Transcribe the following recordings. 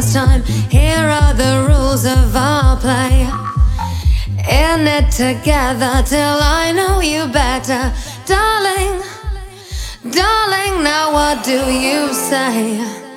my pastime. Here are the rules of our play. In it together till I know you better. Darling, darling, now what do you say?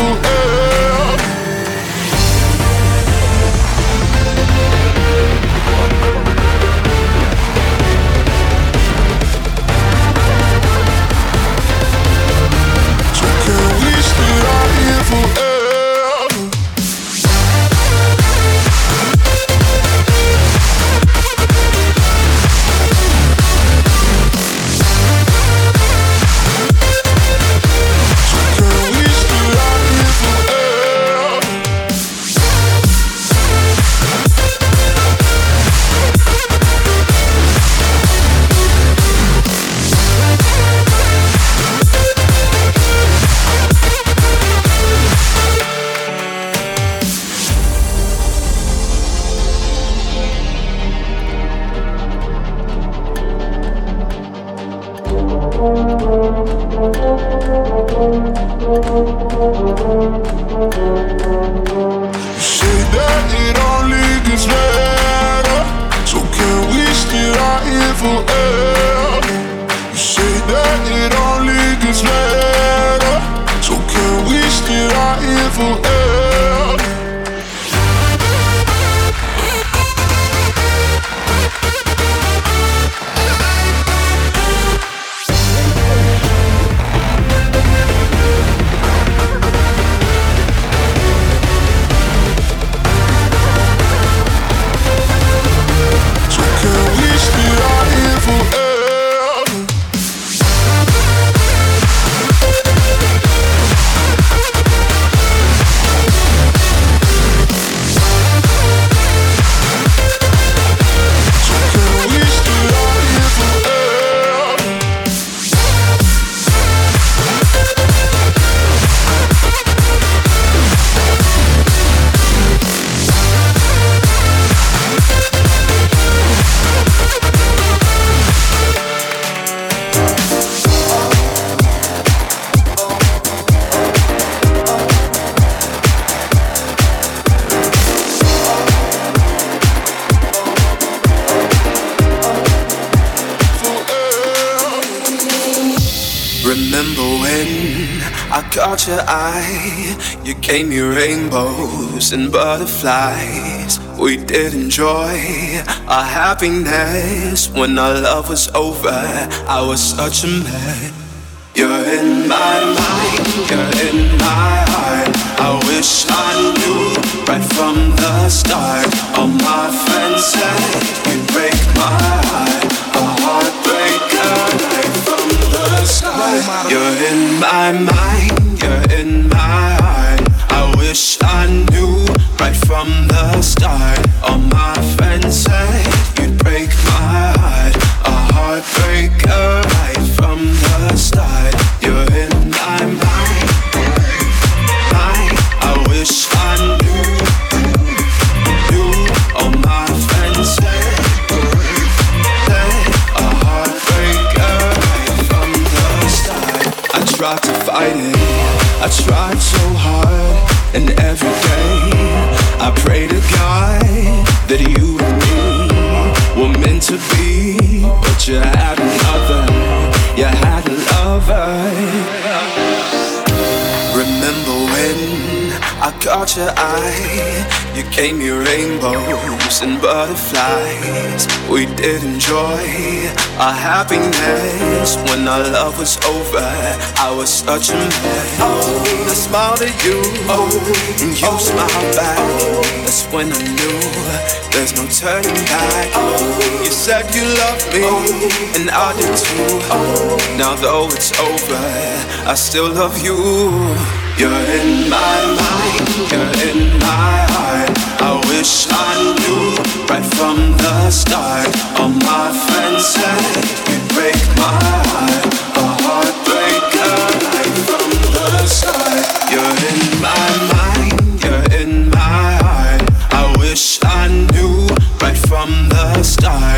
Our evil Gave me rainbows and butterflies. We did enjoy our happiness when our love was over. I was such a man. You're in my mind, you're in my heart. I wish I knew right from the start. All my friends say you break my heart, a heartbreaker right from the start. You're in my mind right from the start. All my friends say you'd break my heart. A heartbreaker right from the start. You're in my mind. mind. I wish I knew. I tried to fight it. I tried so hard, and every day I pray to God that you and me were meant to be. But you had another, you had a lover. I caught your eye? You gave me rainbows and butterflies. We did enjoy our happiness when our love was over. I was such a man. Oh, I smiled at you, oh, and you oh, smiled back. Oh, That's when I knew there's no turning back. Oh, you said you loved me, and I did too. Now though it's over, I still love you. You're in my mind, you're in my mind. I wish I knew right from the start on my fancy, it broke my heart. A heart break from the other. You're in my mind, you're in my mind. I wish I knew right from the start.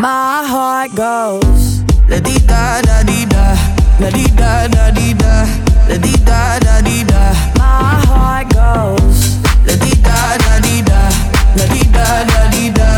My heart goes. La di da da di da, la di da da di da, la di da da di da. My heart goes. La di da da di da, la di da da di da.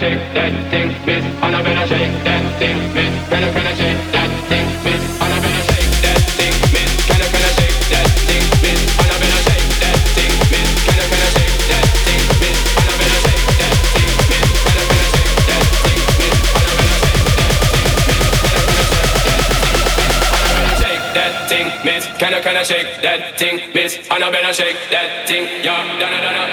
Shake that thing, bitch? Shake that thing. Can I, shake that thing, bitch? Oh no, better shake that thing, bitch. Can I, can shake that thing, bitch? Better shake that thing, bitch. Can shake that thing, bitch? Better shake that thing, bitch. Can shake that thing, bitch? Better shake that thing, bitch. Can shake that thing, bitch? I, shake that thing, bitch? Better shake that thing, yeah. Da da da da.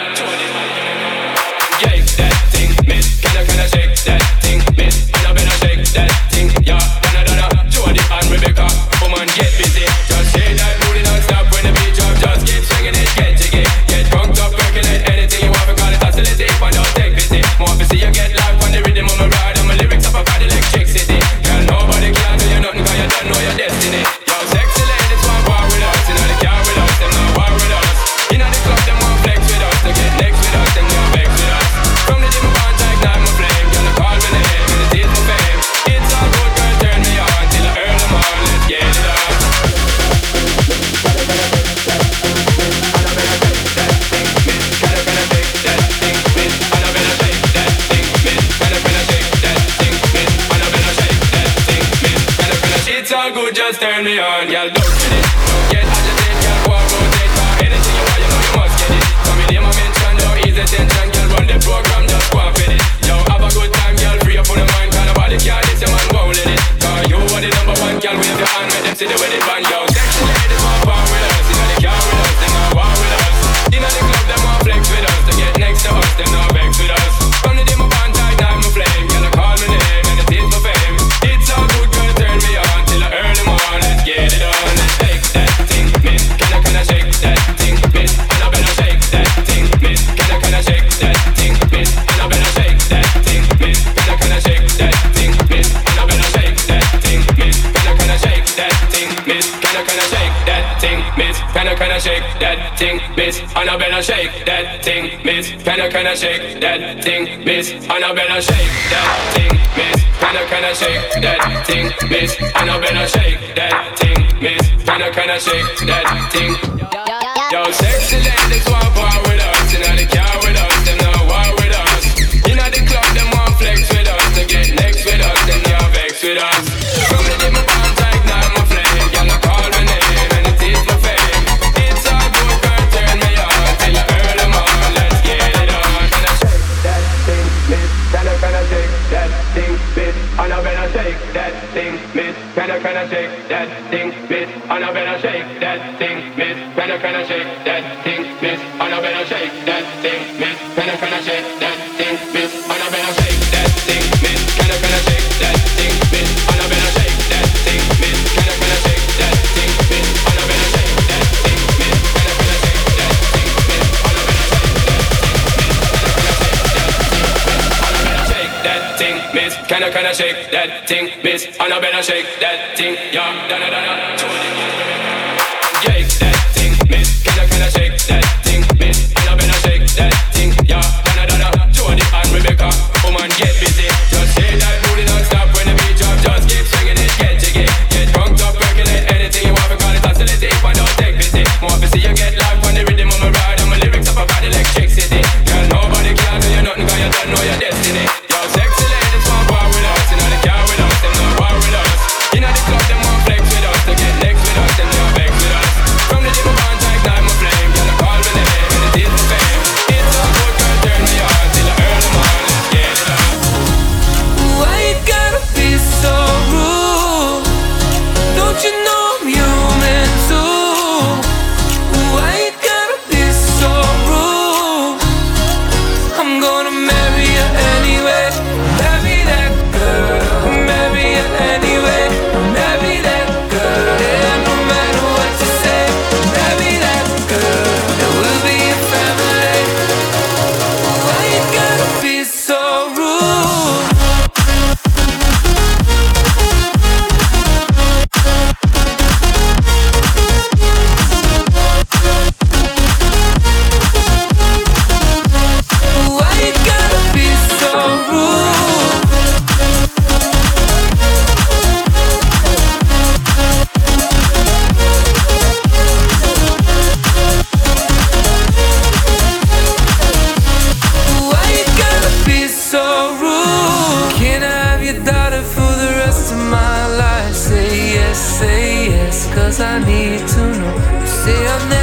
miss? I know better. shake that thing, miss. Can I can I shake that thing, miss? I know better. shake that thing, miss. Can I can I shake that thing, miss? I know better. shake that thing, miss. Can I can I shake that thing? Yo, sexy ladies want power. shake that thing, miss. And I better shake that thing, miss. Better, better shake that thing, miss. And I better shake that thing. that thing, miss, and I better shake that thing. need to know. You say I'll never.